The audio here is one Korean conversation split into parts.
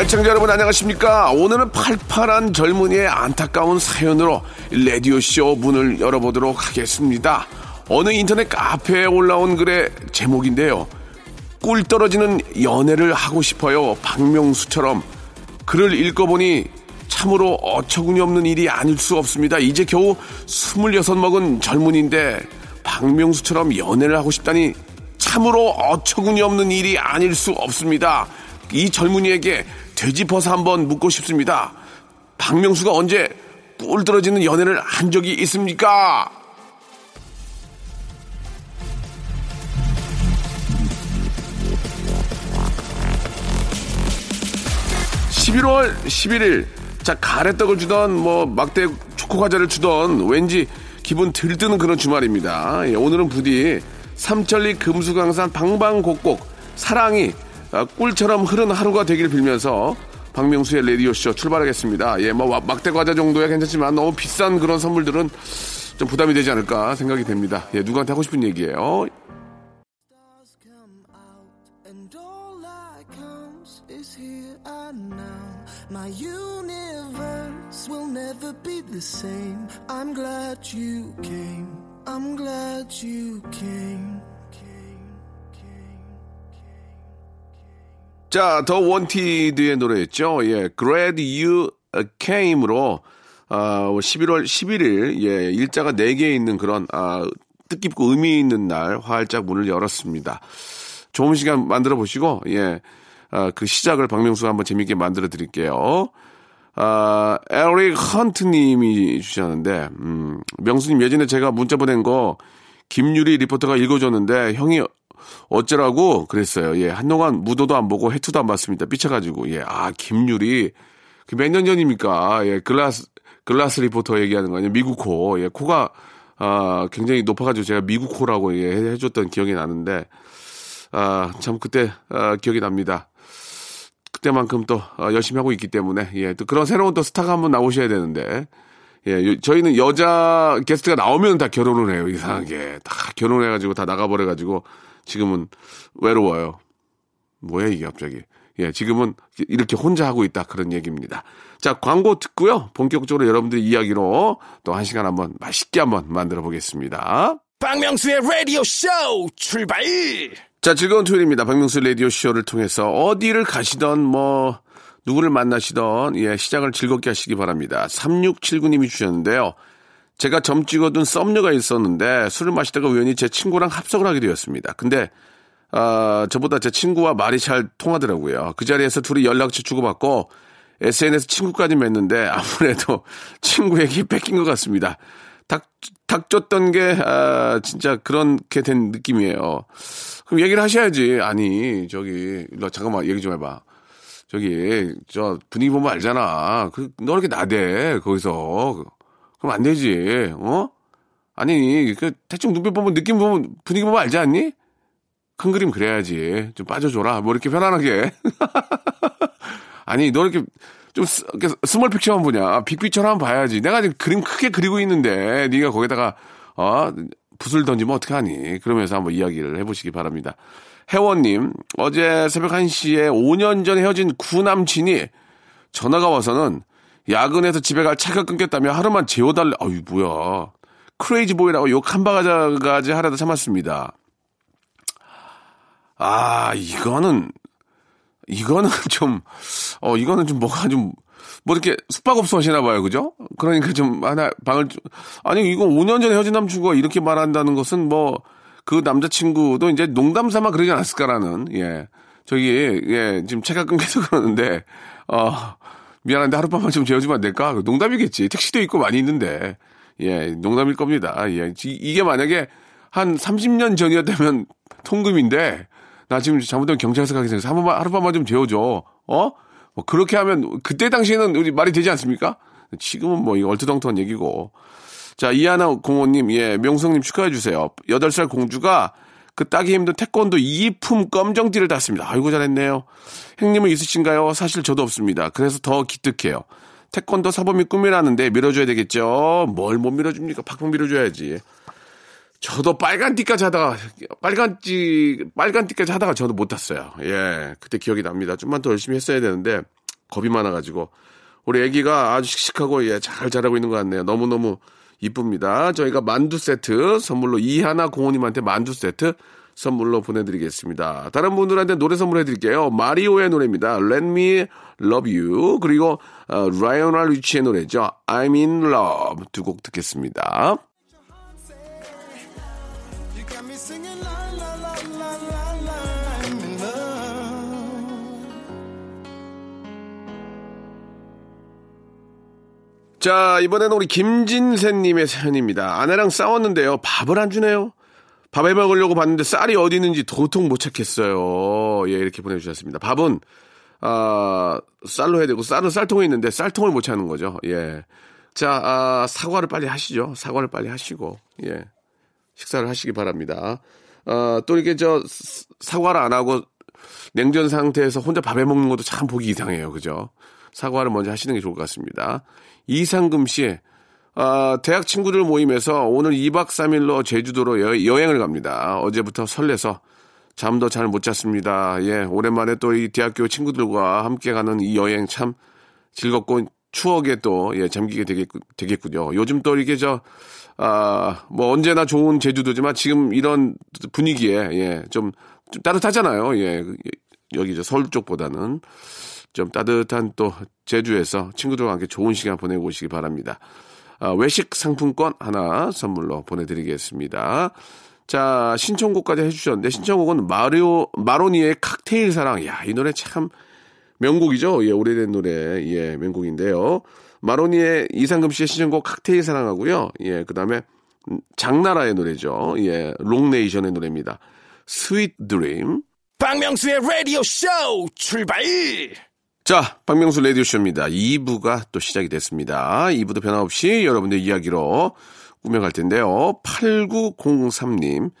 애청자 여러분 안녕하십니까? 오늘은 팔팔한 젊은이의 안타까운 사연으로 라디오쇼 문을 열어보도록 하겠습니다. 어느 인터넷 카페에 올라온 글의 제목인데요. 꿀 떨어지는 연애를 하고 싶어요 박명수처럼. 글을 읽어보니 참으로 어처구니 없는 일이 아닐 수 없습니다. 이제 겨우 26 먹은 젊은인데 박명수처럼 연애를 하고 싶다니 참으로 어처구니 없는 일이 아닐 수 없습니다. 이 젊은이에게 되짚어서 한번 묻고 싶습니다. 박명수가 언제 꿀 떨어지는 연애를 한 적이 있습니까? 11월 11일 자 가래떡을 주던 뭐 막대 초코 과자를 주던 왠지 기분 들뜨는 그런 주말입니다. 예, 오늘은 부디 삼천리 금수강산 방방곡곡 사랑이 아, 꿀처럼 흐른 하루가 되길 빌면서 박명수의 레디오쇼 출발하겠습니다. 예, 뭐 막대 과자 정도야 괜찮지만 너무 비싼 그런 선물들은 좀 부담이 되지 않을까 생각이 됩니다. 예, 누구한테 하고 싶은 얘기예요. 자, 더 원티드의 노래였죠. 예, Glad You Came으로 어, 11월 11일 예, 일자가 4개 있는 그런 아, 뜻깊고 의미 있는 날 활짝 문을 열었습니다. 좋은 시간 만들어 보시고 예. 아, 그 시작을 박명수가 한번 재밌게 만들어 드릴게요. 아, 에릭 헌트 님이 주셨는데, 음, 명수님 예전에 제가 문자 보낸 거 김유리 리포터가 읽어줬는데 형이 어쩌라고 그랬어요. 예, 한동안 무도도 안 보고 해투도 안 봤습니다. 삐쳐가지고. 예, 아, 김유리. 그 몇 년 전입니까? 예, 글라스, 글라스 리포터 얘기하는 거 아니에요? 미국 코. 예, 코가, 아, 굉장히 높아가지고 제가 미국 코라고 예, 해줬던 기억이 나는데, 아, 참 그때, 아, 기억이 납니다. 그때만큼 또 아, 열심히 하고 있기 때문에, 예, 또 그런 새로운 또 스타가 한번 나오셔야 되는데, 예, 저희는 여자 게스트가 나오면 다 결혼을 해요, 이상하게. 다 결혼해가지고 다 나가버려가지고, 지금은 외로워요. 뭐야 이게 갑자기. 예, 지금은 이렇게 혼자 하고 있다 그런 얘기입니다. 자, 광고 듣고요. 본격적으로 여러분들의 이야기로 또 한 시간 한번 맛있게 한번 만들어 보겠습니다. 박명수의 라디오 쇼 출발! 자, 즐거운 토요일입니다. 박명수 라디오 쇼를 통해서 어디를 가시던 뭐 누구를 만나시던 예, 시작을 즐겁게 하시기 바랍니다. 3679님이 주셨는데요. 제가 점 찍어둔 썸녀가 있었는데 술을 마시다가 우연히 제 친구랑 합석을 하게 되었습니다. 근데 아, 저보다 제 친구와 말이 잘 통하더라고요. 그 자리에서 둘이 연락처 주고받고 SNS 친구까지 맺는데 아무래도 친구에게 뺏긴 것 같습니다. 닥, 닥 쫓던 게, 아, 진짜 그렇게 된 느낌이에요. 그럼 얘기를 하셔야지. 아니, 저기, 너 잠깐만 얘기 좀 해봐. 저기, 저 분위기 보면 알잖아. 그, 너 이렇게 나대, 거기서. 그럼 안 되지. 어? 아니, 그 대충 눈빛 보면 느낌 보면 분위기 보면 알지 않니? 큰 그림 그래야지. 좀 빠져줘라. 뭐 이렇게 편안하게. 아니, 너 이렇게 좀 스, small picture만 보냐. 빅피처럼 봐야지. 내가 지금 그림 크게 그리고 있는데 네가 거기다가 어 붓을 던지면 어떡하니. 그러면서 한번 이야기를 해보시기 바랍니다. 혜원님, 어제 새벽 1시에 5년 전에 헤어진 구남친이 전화가 와서는 야근해서 집에 갈 차가 끊겼다며 하루만 재워달래. 아유, 뭐야. 크레이지 보이라고 욕 한 바가지 하려다 참았습니다. 아, 이거는, 이거는 좀, 어, 이거는 좀 뭐가 좀, 뭐 이렇게 숙박업소 하시나 봐요. 그죠? 그러니까 좀 하나, 방을 좀, 아니, 이거 5년 전에 헤어진 남친구가 이렇게 말한다는 것은 뭐, 그 남자친구도 이제 농담 삼아 그러지 않았을까라는, 예. 저기, 예, 지금 차가 끊겨서 그러는데, 어, 미안한데 하룻밤만 좀 재워주면 안 될까? 농담이겠지. 택시도 있고 많이 있는데. 예, 농담일 겁니다. 예. 이게 만약에 한 30년 전이었다면 통금인데, 나 지금 잘못하면 경찰서 가기 전에 한 번만, 하룻밤만 좀 재워줘. 어? 뭐 그렇게 하면 그때 당시에는 우리 말이 되지 않습니까? 지금은 뭐 얼토당토한 얘기고. 자, 이하나 공호님, 예, 명성님 축하해주세요. 8살 공주가 그 따기 힘든 태권도 이품 검정띠를 땄습니다. 아이고, 잘했네요. 형님은 있으신가요? 사실 저도 없습니다. 그래서 더 기특해요. 태권도 사범이 꿈이라는데 밀어줘야 되겠죠? 뭘 못 밀어줍니까? 팍팍 밀어줘야지. 저도 빨간 띠까지 하다가, 빨간 띠, 빨간 띠까지 하다가 저도 못 탔어요. 예, 그때 기억이 납니다. 좀만 더 열심히 했어야 되는데, 겁이 많아가지고. 우리 애기가 아주 씩씩하고, 예, 잘 자라고 있는 것 같네요. 너무 너무 이쁩니다. 저희가 만두 세트 선물로 이하나 공호님한테 만두 세트 선물로 보내드리겠습니다. 다른 분들한테 노래 선물해드릴게요. 마리오의 노래입니다. Let Me Love You 그리고 어, 라이오나 리치의 노래죠. I'm in Love 두 곡 듣겠습니다. 자, 이번에는 우리 김진세님의 사연입니다. 아내랑 싸웠는데요. 밥을 안 주네요. 밥해 먹으려고 봤는데 쌀이 어디 있는지 도통 못 찾겠어요. 예, 이렇게 보내주셨습니다. 밥은, 아, 쌀로 해야 되고, 쌀은 쌀통에 있는데 쌀통을 못 찾는 거죠. 예. 자, 아, 사과를 빨리 하시죠. 사과를 빨리 하시고, 예. 식사를 하시기 바랍니다. 아, 또 이렇게 저, 사과를 안 하고 냉전 상태에서 혼자 밥해 먹는 것도 참 보기 이상해요. 그죠? 사과를 먼저 하시는 게 좋을 것 같습니다. 이상금 씨, 아, 대학 친구들 모임에서 오늘 2박 3일로 제주도로 여, 행을 갑니다. 어제부터 설레서 잠도 잘 못 잤습니다. 예, 오랜만에 또 이 대학교 친구들과 함께 가는 이 여행 참 즐겁고 추억에 또, 예, 잠기게 되겠, 되겠군요. 요즘 또 이게 저, 아, 뭐 언제나 좋은 제주도지만 지금 이런 분위기에, 예, 좀, 좀 따뜻하잖아요. 예, 여기 저 서울 쪽보다는. 좀 따뜻한 또 제주에서 친구들과 함께 좋은 시간 보내고 오시기 바랍니다. 아, 외식 상품권 하나 선물로 보내드리겠습니다. 자, 신청곡까지 해주셨는데, 신청곡은 마리오, 마로니에의 칵테일 사랑. 야, 이 노래 참 명곡이죠? 예, 오래된 노래. 예, 명곡인데요. 마로니에의 이상금 씨의 신청곡 칵테일 사랑하고요. 예, 그 다음에 장나라의 노래죠. 예, Long Nation의 노래입니다. Sweet Dream. 박명수의 라디오 쇼 출발! 자, 박명수 레디오쇼입니다. 2부가 또 시작이 됐습니다. 2부도 변함없이 여러분들 이야기로 꾸며갈 텐데요. 8903님.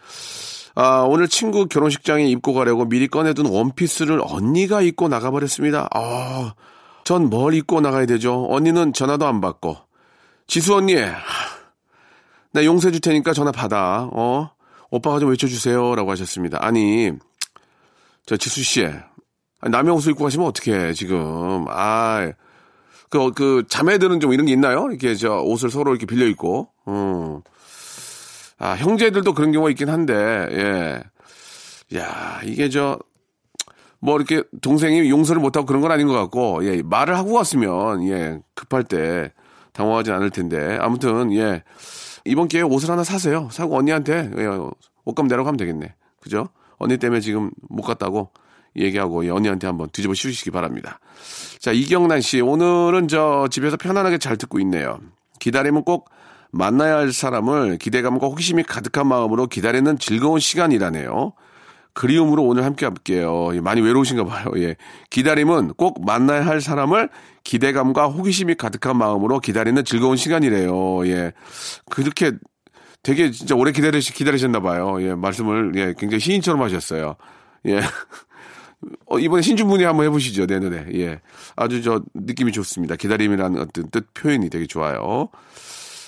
아, 오늘 친구 결혼식장에 입고 가려고 미리 꺼내둔 원피스를 언니가 입고 나가버렸습니다. 아, 전 뭘 입고 나가야 되죠? 언니는 전화도 안 받고. 지수 언니, 나 용서해 줄 테니까 전화 받아. 어? 오빠가 좀 외쳐주세요. 라고 하셨습니다. 아니, 저 지수 씨, 남의 옷을 입고 가시면 어떡해, 지금. 아, 그, 그, 자매들은 좀 이런 게 있나요? 이렇게 저 옷을 서로 이렇게 빌려 입고. 음. 아, 형제들도 그런 경우가 있긴 한데, 예. 야, 이게 저, 뭐 이렇게 동생이 용서를 못하고 그런 건 아닌 것 같고, 예, 말을 하고 갔으면, 예, 급할 때 당황하진 않을 텐데. 아무튼, 예. 이번 기회에 옷을 하나 사세요. 사고 언니한테, 예, 옷감 내려가면 되겠네. 그죠? 언니 때문에 지금 못 갔다고. 얘기하고 연희한테 한번 뒤집어 씌우시기 바랍니다. 자, 이경란 씨. 오늘은 저 집에서 편안하게 잘 듣고 있네요. 기다리면 꼭 만나야 할 사람을 기대감과 호기심이 가득한 마음으로 기다리는 즐거운 시간이라네요. 그리움으로 오늘 함께 할게요. 예, 많이 외로우신가 봐요. 예. 기다림은 꼭 만나야 할 사람을 기대감과 호기심이 가득한 마음으로 기다리는 즐거운 시간이래요. 예. 그렇게 되게 진짜 오래 기다리시, 기다리셨나 봐요. 예. 말씀을, 예. 굉장히 시인처럼 하셨어요. 예. 어, 이번에 신춘분이 한번 해보시죠. 내년에. 예. 아주 저 느낌이 좋습니다. 기다림이라는 어떤 뜻 표현이 되게 좋아요.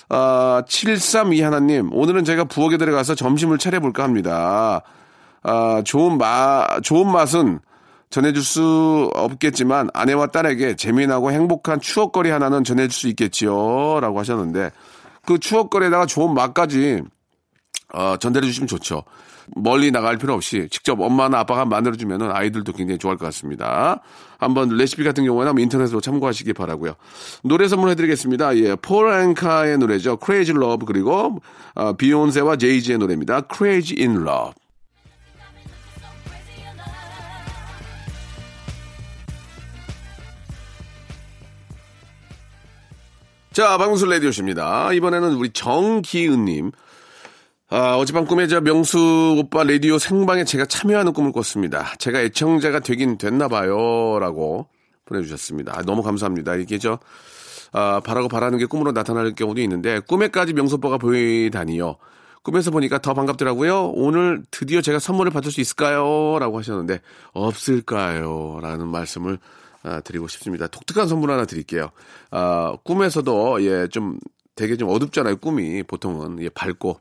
아, 732 하나님. 오늘은 제가 부엌에 들어가서 점심을 차려볼까 합니다. 아, 좋은 마, 좋은 맛은 전해줄 수 없겠지만 아내와 딸에게 재미나고 행복한 추억거리 하나는 전해줄 수 있겠지요. 라고 하셨는데 그 추억거리에다가 좋은 맛까지 어, 전달해 주시면 좋죠. 멀리 나갈 필요 없이 직접 엄마나 아빠가 만들어주면 아이들도 굉장히 좋아할 것 같습니다. 한번 레시피 같은 경우는 한번 인터넷으로 참고하시기 바라고요. 노래 선물해드리겠습니다. 예, 폴 앵카의 노래죠. Crazy Love 그리고 어, 비욘세와 제이지의 노래입니다. Crazy in Love. 자, 방송 레디오십니다. 이번에는 우리 정기은님. 아, 어젯밤 꿈에 저 명수 오빠 라디오 생방에 제가 참여하는 꿈을 꿨습니다. 제가 애청자가 되긴 됐나 봐요. 라고 보내주셨습니다. 아, 너무 감사합니다. 이게 저, 아, 바라고 바라는 게 꿈으로 나타날 경우도 있는데, 꿈에까지 명소빠가 보이다니요. 꿈에서 보니까 더 반갑더라고요. 오늘 드디어 제가 선물을 받을 수 있을까요? 라고 하셨는데, 없을까요? 라는 말씀을 아, 드리고 싶습니다. 독특한 선물 하나 드릴게요. 아, 꿈에서도, 예, 좀 되게 좀 어둡잖아요. 꿈이. 보통은. 예, 밝고.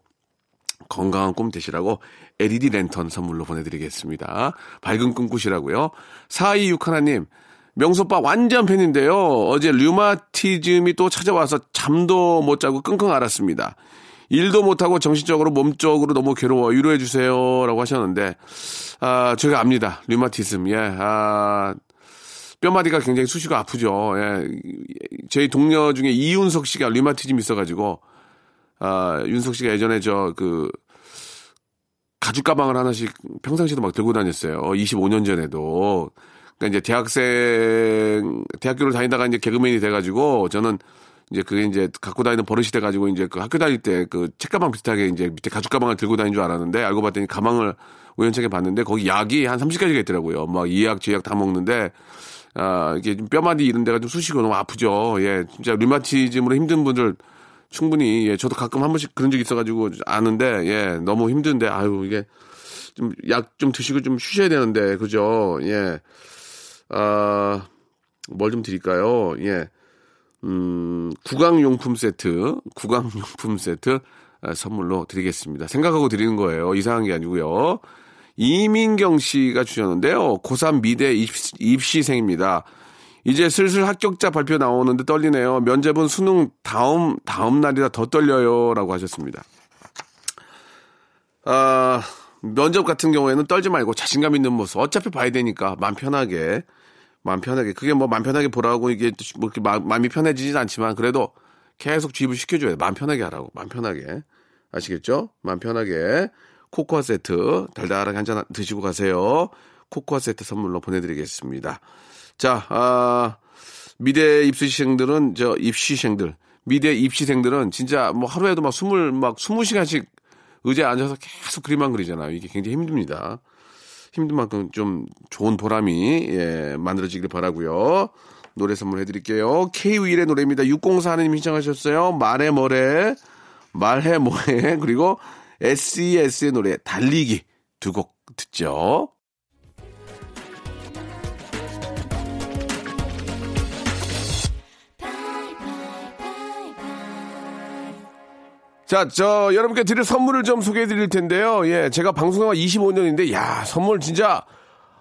건강한 꿈 되시라고 LED 랜턴 선물로 보내드리겠습니다. 밝은 꿈 꾸시라고요. 426 하나님, 명소빠 완전 팬인데요. 어제 류마티즘이 또 찾아와서 잠도 못 자고 끙끙 앓았습니다. 일도 못하고 정신적으로 몸적으로 너무 괴로워 위로해 주세요라고 하셨는데 아 제가 압니다 류마티즘 예 아. 뼈마디가 굉장히 수시고 아프죠. 예. 저희 동료 중에 이윤석 씨가 류마티즘 있어가지고, 아, 윤석 씨가 예전에 저, 그, 가죽 가방을 하나씩 평상시에도 막 들고 다녔어요. 25년 전에도. 그러니까 이제 대학생, 대학교를 다니다가 이제 개그맨이 돼가지고, 저는 이제 그게 이제 갖고 다니는 버릇이 돼가지고 이제 그 학교 다닐 때 그 책가방 비슷하게 이제 밑에 가죽 가방을 들고 다니는 줄 알았는데 알고 봤더니 가방을 우연찮게 봤는데 거기 약이 한 30가지가 있더라고요. 막 이약, 제약 다 먹는데 아, 이게 좀 뼈마디 이런 데가 좀 쑤시고 너무 아프죠. 예, 진짜 류마티즘으로 힘든 분들 충분히, 예, 저도 가끔 한 번씩 그런 적 있어가지고 아는데, 예, 너무 힘든데, 아유, 이게 좀 약좀 드시고 좀 쉬셔야 되는데, 그죠? 예. 아, 뭘 좀 드릴까요? 예. 음, 구강용품 세트, 구강용품 세트 아, 선물로 드리겠습니다. 생각하고 드리는 거예요. 이상한 게 아니고요. 이민경 씨가 주셨는데요. 고3 미대 입시, 생입니다 이제 슬슬 합격자 발표 나오는데 떨리네요. 면접은 수능 다음, 다음 날이라 더 떨려요. 라고 하셨습니다. 아, 면접 같은 경우에는 떨지 말고 자신감 있는 모습. 어차피 봐야 되니까 마음 편하게. 마음 편하게. 그게 뭐 마음 편하게 보라고 이게 뭐 이렇게 마, 마음이 편해지진 않지만 그래도 계속 주입을 시켜줘야 돼. 마음 편하게 하라고. 마음 편하게. 아시겠죠? 마음 편하게. 코코아 세트 달달하게 한 잔 드시고 가세요. 코코아 세트 선물로 보내드리겠습니다. 자, 아, 미대 입시생들은, 저, 입시생들, 미대 입시생들은 진짜 뭐 하루에도 막 스물, 막 스무 시간씩 의자에 앉아서 계속 그림만 그리잖아요. 이게 굉장히 힘듭니다. 힘든 만큼 좀 좋은 보람이, 예, 만들어지길 바라고요 노래 선물해 드릴게요. K-윌의 노래입니다. 604님 신청하셨어요. 말해 뭐래, 말해 뭐해, 그리고 SES의 노래 달리기 두 곡 듣죠. 자, 저 여러분께 드릴 선물을 좀 소개해 드릴 텐데요. 예, 제가 방송한 25년인데 야, 선물 진짜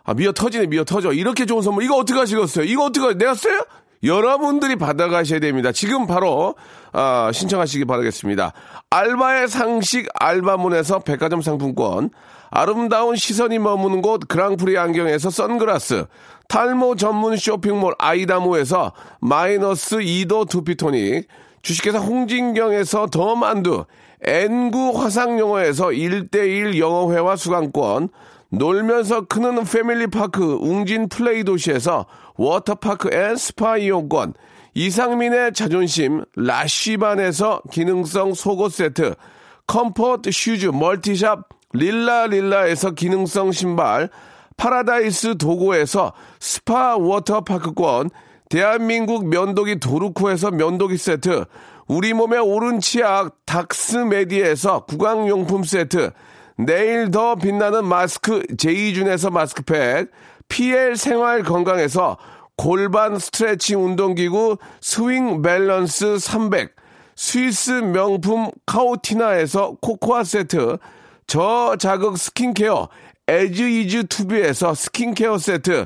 아, 미어 터지네, 미어 터져. 이렇게 좋은 선물 이거 어떻게 하시겠어요? 이거 어떻게 내가 써요? 여러분들이 받아가셔야 됩니다. 지금 바로 아, 신청하시기 바라겠습니다. 알바의 상식 알바문에서 백화점 상품권, 아름다운 시선이 머무는 곳 그랑프리 안경에서 선글라스, 탈모 전문 쇼핑몰 아이다모에서 마이너스 2도 두피토닉, 주식회사 홍진경에서 더 만두, N구 화상영어에서 1대1 영어회화 수강권, 놀면서 크는 패밀리파크 웅진 플레이 도시에서 워터파크 and 스파 이용권, 이상민의 자존심 라쉬반에서 기능성 속옷 세트, 컴포트 슈즈 멀티샵 릴라릴라에서 기능성 신발, 파라다이스 도고에서 스파 워터파크권, 대한민국 면도기 도루코에서 면도기 세트, 우리 몸에 옳은 치약 닥스메디에서 구강용품 세트, 내일 더 빛나는 마스크 제이준에서 마스크팩, PL 생활 건강에서 골반 스트레칭 운동기구 스윙 밸런스 300, 스위스 명품 카오티나에서 코코아 세트, 저자극 스킨케어 에즈이즈 투비에서 스킨케어 세트,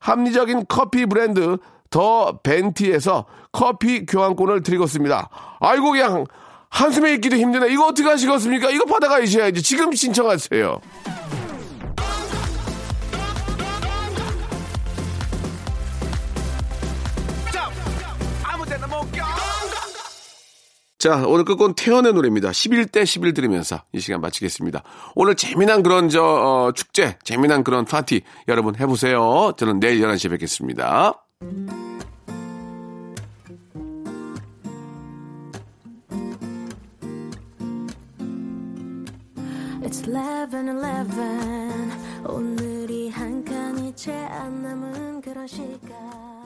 합리적인 커피 브랜드 더 벤티에서 커피 교환권을 드리겠습니다. 아이고 그냥 한숨에 있기도 힘드네. 이거 어떻게 하시겠습니까? 이거 받아가셔야지. 지금 신청하세요. 자, 오늘 끝곡은 태연의 노래입니다. 11대 11 들으면서 이 시간 마치겠습니다. 오늘 재미난 그런 저 어, 축제, 재미난 그런 파티 여러분 해보세요. 저는 내일 11시에 뵙겠습니다. It's 11, 11 오늘이 한 칸이 채 안 남은 그런 시간